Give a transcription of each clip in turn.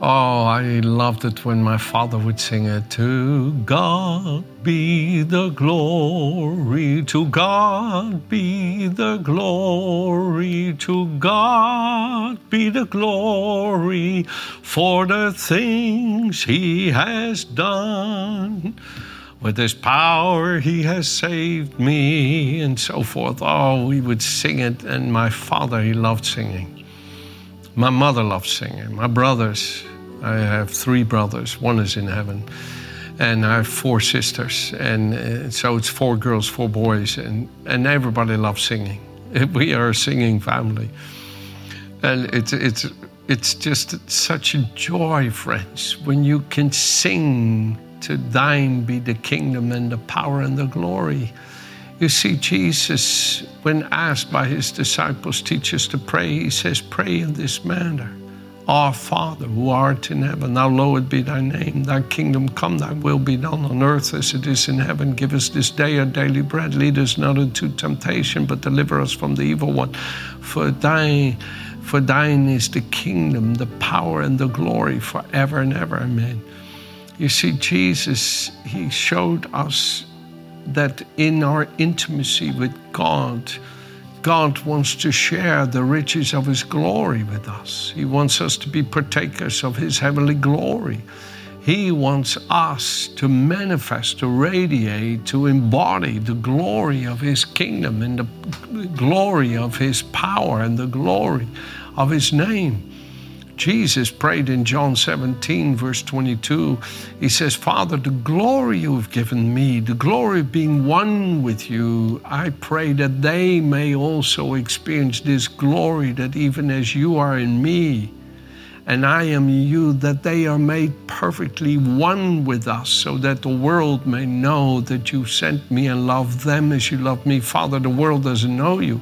Oh, I loved it when my father would sing it. To God be the glory, to God be the glory, to God be the glory for the things He has done. With His power He has saved me, and so forth. Oh, we would sing it, and my father, he loved singing. My mother loved singing. My brothers, I have three brothers. One is in heaven, and I have four sisters, and uh, so it's four girls, four boys, and and everybody loves singing. We are a singing family, and it's it's it's just such a joy, friends, when you can sing to thine be the kingdom and the power and the glory. You see, Jesus, when asked by his disciples, teach us to pray, he says, Pray in this manner. Our Father, who art in heaven, now hallowed be thy name. Thy kingdom come, thy will be done on earth as it is in heaven. Give us this day our daily bread. Lead us not into temptation, but deliver us from the evil one. For thine, for thine is the kingdom, the power, and the glory forever and ever. Amen. You see, Jesus, He showed us that in our intimacy with God, God wants to share the riches of His glory with us. He wants us to be partakers of His heavenly glory. He wants us to manifest, to radiate, to embody the glory of His kingdom and the glory of His power and the glory of His name. Jesus prayed in John 17, verse 22. He says, Father, the glory you have given me, the glory of being one with you, I pray that they may also experience this glory that even as you are in me and I am in you, that they are made perfectly one with us, so that the world may know that you sent me and love them as you love me. Father, the world doesn't know you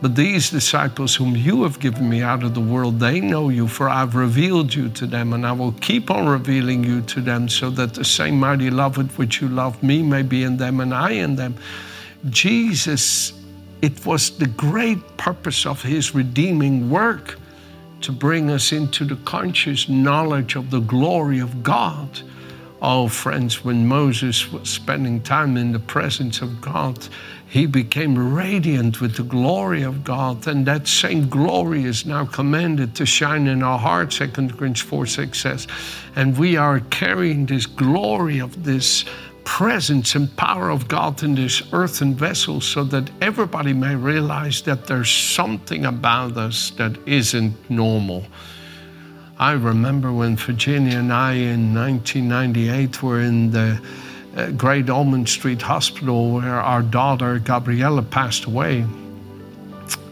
but these disciples whom you have given me out of the world, they know you, for I've revealed you to them, and I will keep on revealing you to them, so that the same mighty love with which you love me may be in them and I in them. Jesus, it was the great purpose of his redeeming work to bring us into the conscious knowledge of the glory of God. Oh, friends, when Moses was spending time in the presence of God, he became radiant with the glory of God. And that same glory is now commanded to shine in our hearts, 2 Corinthians 4 6 says. And we are carrying this glory of this presence and power of God in this earthen vessel so that everybody may realize that there's something about us that isn't normal. I remember when Virginia and I in 1998 were in the uh, Great Ormond Street Hospital where our daughter Gabriella passed away.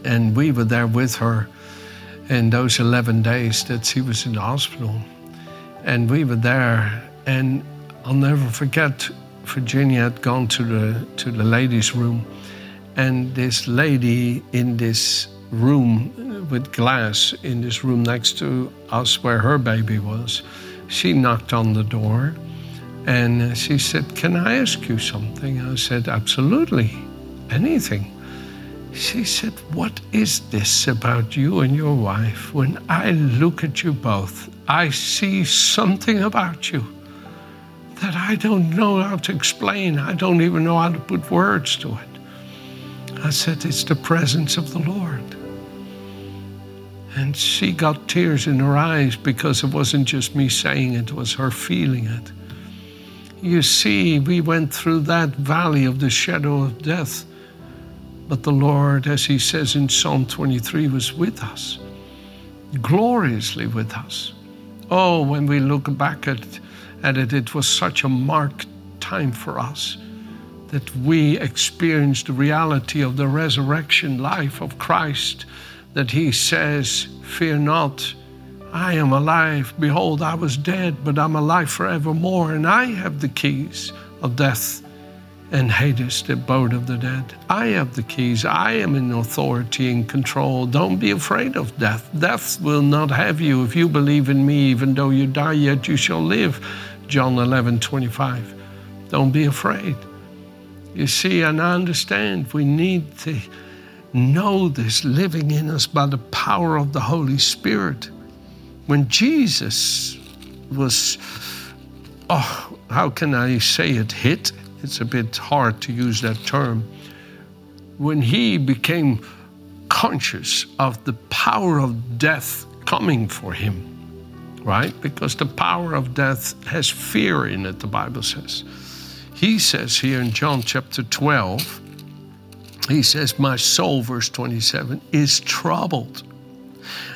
And we were there with her in those 11 days that she was in the hospital. And we were there, and I'll never forget Virginia had gone to the, to the ladies' room, and this lady in this room uh, with glass, in this room next to us where her baby was, she knocked on the door and she said, Can I ask you something? I said, Absolutely, anything. She said, What is this about you and your wife? When I look at you both, I see something about you that I don't know how to explain. I don't even know how to put words to it. I said, It's the presence of the Lord. And she got tears in her eyes because it wasn't just me saying it, it was her feeling it. You see, we went through that valley of the shadow of death, but the Lord, as He says in Psalm 23, was with us, gloriously with us. Oh, when we look back at, at it, it was such a marked time for us that we experienced the reality of the resurrection life of Christ, that He says, Fear not. I am alive. Behold, I was dead, but I'm alive forevermore, and I have the keys of death and Hades, the abode of the dead. I have the keys. I am in authority and control. Don't be afraid of death. Death will not have you. If you believe in me, even though you die, yet you shall live. John 11, 25. Don't be afraid. You see, and I understand we need to know this living in us by the power of the Holy Spirit. When Jesus was, oh, how can I say it, hit? It's a bit hard to use that term. When he became conscious of the power of death coming for him, right? Because the power of death has fear in it, the Bible says. He says here in John chapter 12, he says, My soul, verse 27, is troubled.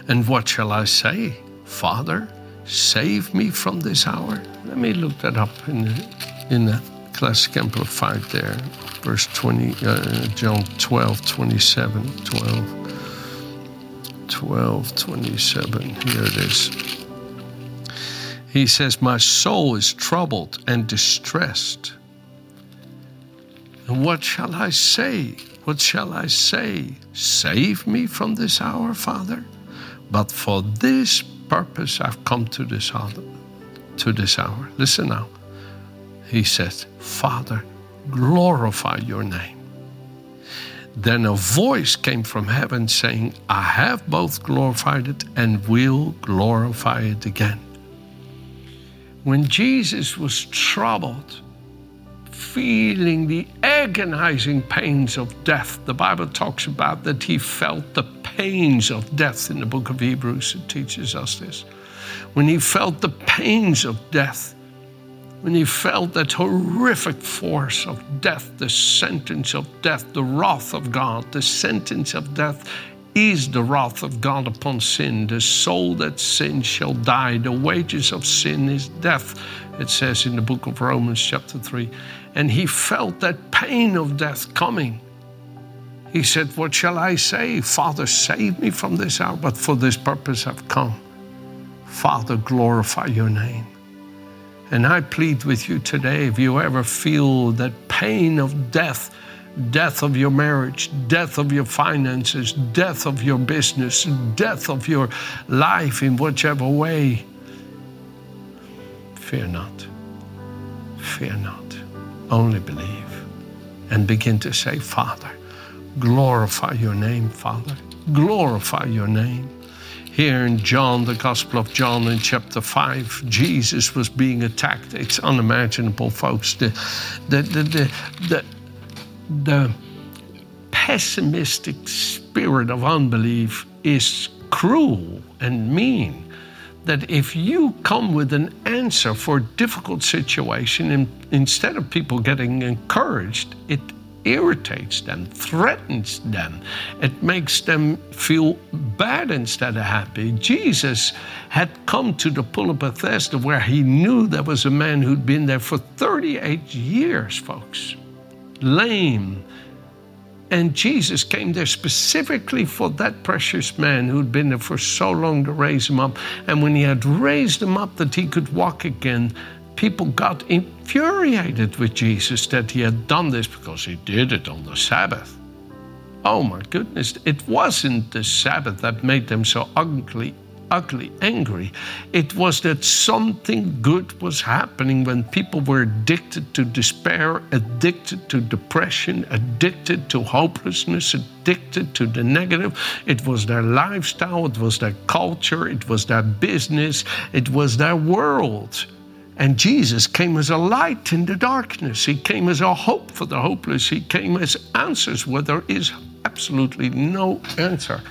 And what shall I say? Father, save me from this hour. Let me look that up in the, in the classic amplified there, verse 20, uh, John 12, 27, 12, 12, 27. Here it is. He says, My soul is troubled and distressed. And what shall I say? What shall I say? Save me from this hour, Father? But for this purpose I've come to this hour. To this hour. Listen now. He says, Father, glorify your name. Then a voice came from heaven saying, I have both glorified it and will glorify it again. When Jesus was troubled, feeling the agonizing pains of death. The Bible talks about that he felt the pains of death in the book of Hebrews. It teaches us this. When he felt the pains of death, when he felt that horrific force of death, the sentence of death, the wrath of God, the sentence of death is the wrath of God upon sin. The soul that sins shall die. The wages of sin is death, it says in the book of Romans, chapter 3 and he felt that pain of death coming. He said, What shall I say? Father, save me from this hour, but for this purpose I've come. Father, glorify your name. And I plead with you today if you ever feel that pain of death, death of your marriage, death of your finances, death of your business, death of your life in whichever way, fear not. Fear not only believe and begin to say, Father, glorify your name, Father. Glorify your name. Here in John, the Gospel of John, in chapter 5, Jesus was being attacked. It's unimaginable, folks. The, the, the, the, the, the pessimistic spirit of unbelief is cruel and mean that if you come with an answer for a difficult situation, and instead of people getting encouraged, it irritates them, threatens them. It makes them feel bad instead of happy. Jesus had come to the pool of Bethesda where he knew there was a man who'd been there for 38 years, folks, lame, and Jesus came there specifically for that precious man who'd been there for so long to raise him up. And when he had raised him up that he could walk again, people got infuriated with Jesus that he had done this because he did it on the Sabbath. Oh my goodness, it wasn't the Sabbath that made them so ugly ugly, angry. It was that something good was happening when people were addicted to despair, addicted to depression, addicted to hopelessness, addicted to the negative. It was their lifestyle, it was their culture, it was their business, it was their world. And Jesus came as a light in the darkness. He came as a hope for the hopeless. He came as answers where there is absolutely no answer.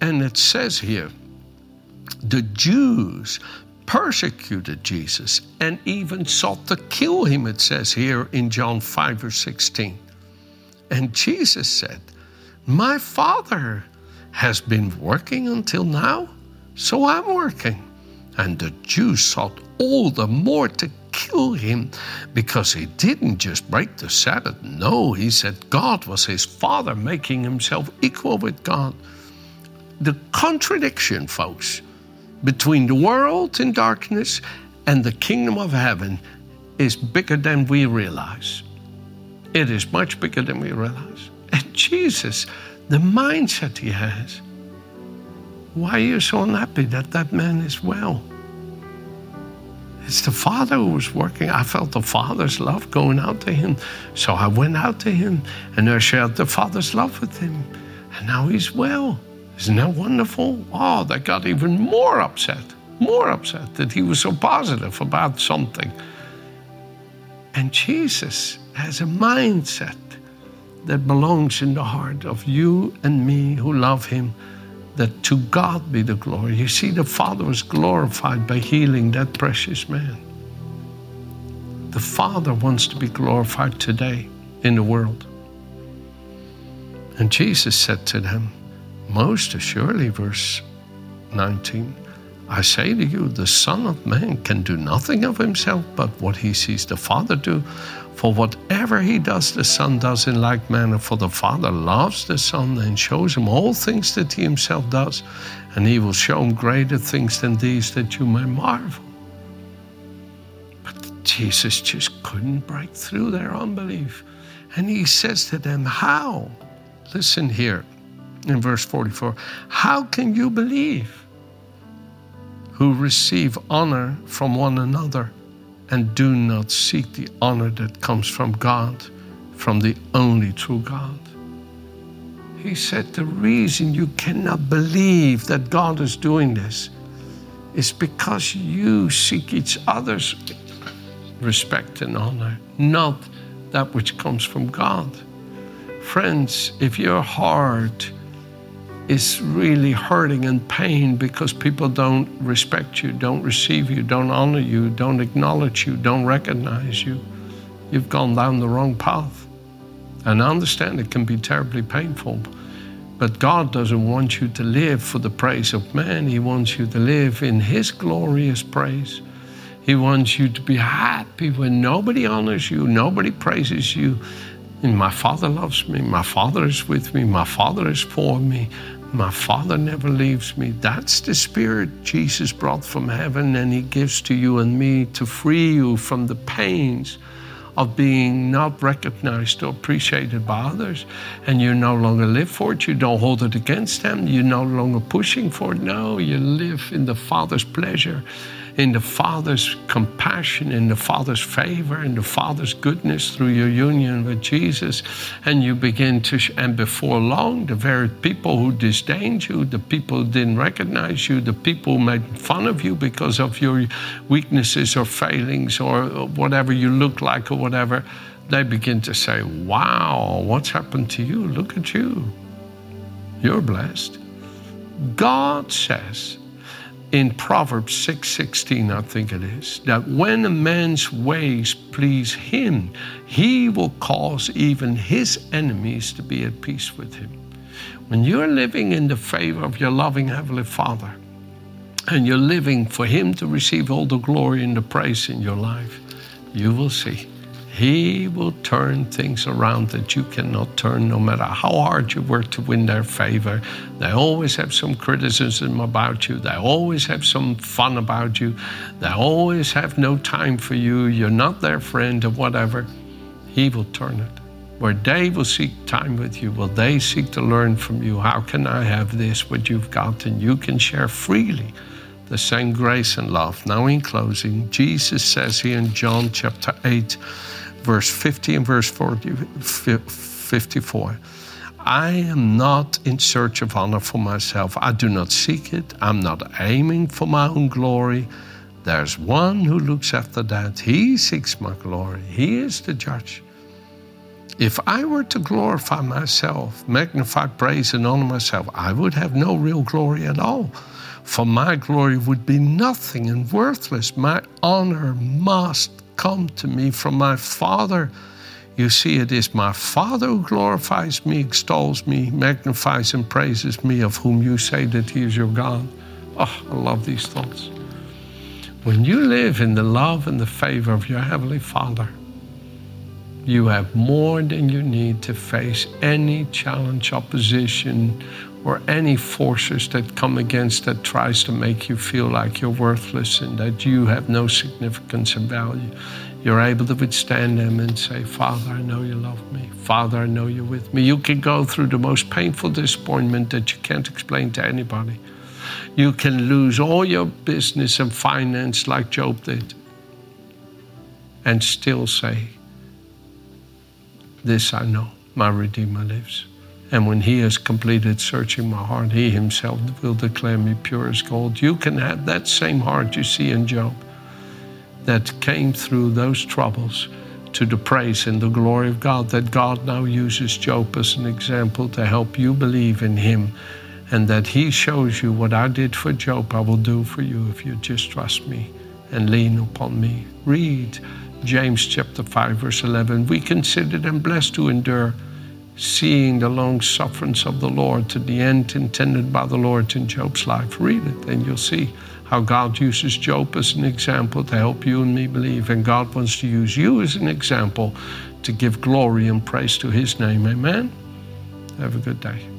And it says here, the Jews persecuted Jesus and even sought to kill him, it says here in John 5 or 16. And Jesus said, My Father has been working until now, so I'm working. And the Jews sought all the more to kill him because he didn't just break the Sabbath. No, he said God was his Father, making himself equal with God. The contradiction, folks, between the world in darkness and the kingdom of heaven is bigger than we realize. It is much bigger than we realize. And Jesus, the mindset he has, why are you so unhappy that that man is well? It's the Father who was working. I felt the Father's love going out to him. So I went out to him and I shared the Father's love with him. And now he's well. Isn't that wonderful? Oh, they got even more upset, more upset that he was so positive about something. And Jesus has a mindset that belongs in the heart of you and me who love him, that to God be the glory. You see, the Father was glorified by healing that precious man. The Father wants to be glorified today in the world. And Jesus said to them, most assuredly, verse 19, I say to you, the Son of Man can do nothing of himself but what he sees the Father do. For whatever he does, the Son does in like manner. For the Father loves the Son and shows him all things that he himself does, and he will show him greater things than these that you may marvel. But Jesus just couldn't break through their unbelief. And he says to them, How? Listen here in verse 44 How can you believe who receive honor from one another and do not seek the honor that comes from God, from the only true God? He said, The reason you cannot believe that God is doing this is because you seek each other's respect and honor, not that which comes from God. Friends, if your heart is really hurting and pain because people don't respect you, don't receive you, don't honor you, don't acknowledge you, don't recognize you. You've gone down the wrong path. And I understand it can be terribly painful, but God doesn't want you to live for the praise of man. He wants you to live in His glorious praise. He wants you to be happy when nobody honors you, nobody praises you. And my Father loves me, my Father is with me, my Father is for me, my Father never leaves me. That's the Spirit Jesus brought from heaven, and He gives to you and me to free you from the pains of being not recognized or appreciated by others. And you no longer live for it. You don't hold it against them. You're no longer pushing for it. No, you live in the Father's pleasure in the Father's compassion, in the Father's favor, in the Father's goodness through your union with Jesus. And you begin to, and before long, the very people who disdained you, the people who didn't recognize you, the people who made fun of you because of your weaknesses or failings or whatever you look like or whatever, they begin to say, Wow, what's happened to you? Look at you. You're blessed. God says, in Proverbs 6:16, I think it is, that when a man's ways please him, he will cause even his enemies to be at peace with him. When you're living in the favor of your loving Heavenly Father, and you're living for him to receive all the glory and the praise in your life, you will see he will turn things around that you cannot turn no matter how hard you work to win their favor. They always have some criticism about you. They always have some fun about you. They always have no time for you. You're not their friend or whatever. He will turn it. Where they will seek time with you, will they seek to learn from you? How can I have this, what you've got, and you can share freely the same grace and love. Now, in closing, Jesus says here in John chapter 8, verse 50 and verse 40, 54. I am not in search of honor for myself. I do not seek it. I'm not aiming for my own glory. There's one who looks after that. He seeks my glory. He is the judge. If I were to glorify myself, magnify, praise, and honor myself, I would have no real glory at all. For my glory would be nothing and worthless. My honor must come to me from my Father. You see, it is my Father who glorifies me, extols me, magnifies and praises me, of whom you say that He is your God. Oh, I love these thoughts. When you live in the love and the favor of your Heavenly Father, You have more than you need to face any challenge, opposition, or any forces that come against that tries to make you feel like you're worthless and that you have no significance and value. You're able to withstand them and say, Father, I know you love me. Father, I know you're with me. You can go through the most painful disappointment that you can't explain to anybody. You can lose all your business and finance like Job did and still say, This I know, my Redeemer lives. And when He has completed searching my heart, He Himself will declare me pure as gold. You can have that same heart you see in Job that came through those troubles to the praise and the glory of God, that God now uses Job as an example to help you believe in Him and that He shows you what I did for Job, I will do for you if you just trust me and lean upon me. Read James chapter 5, verse 11. We consider them blessed to endure, seeing the long sufferance of the Lord to the end intended by the Lord in Job's life. Read it, and you'll see how God uses Job as an example to help you and me believe. And God wants to use you as an example to give glory and praise to His name. Amen. Have a good day.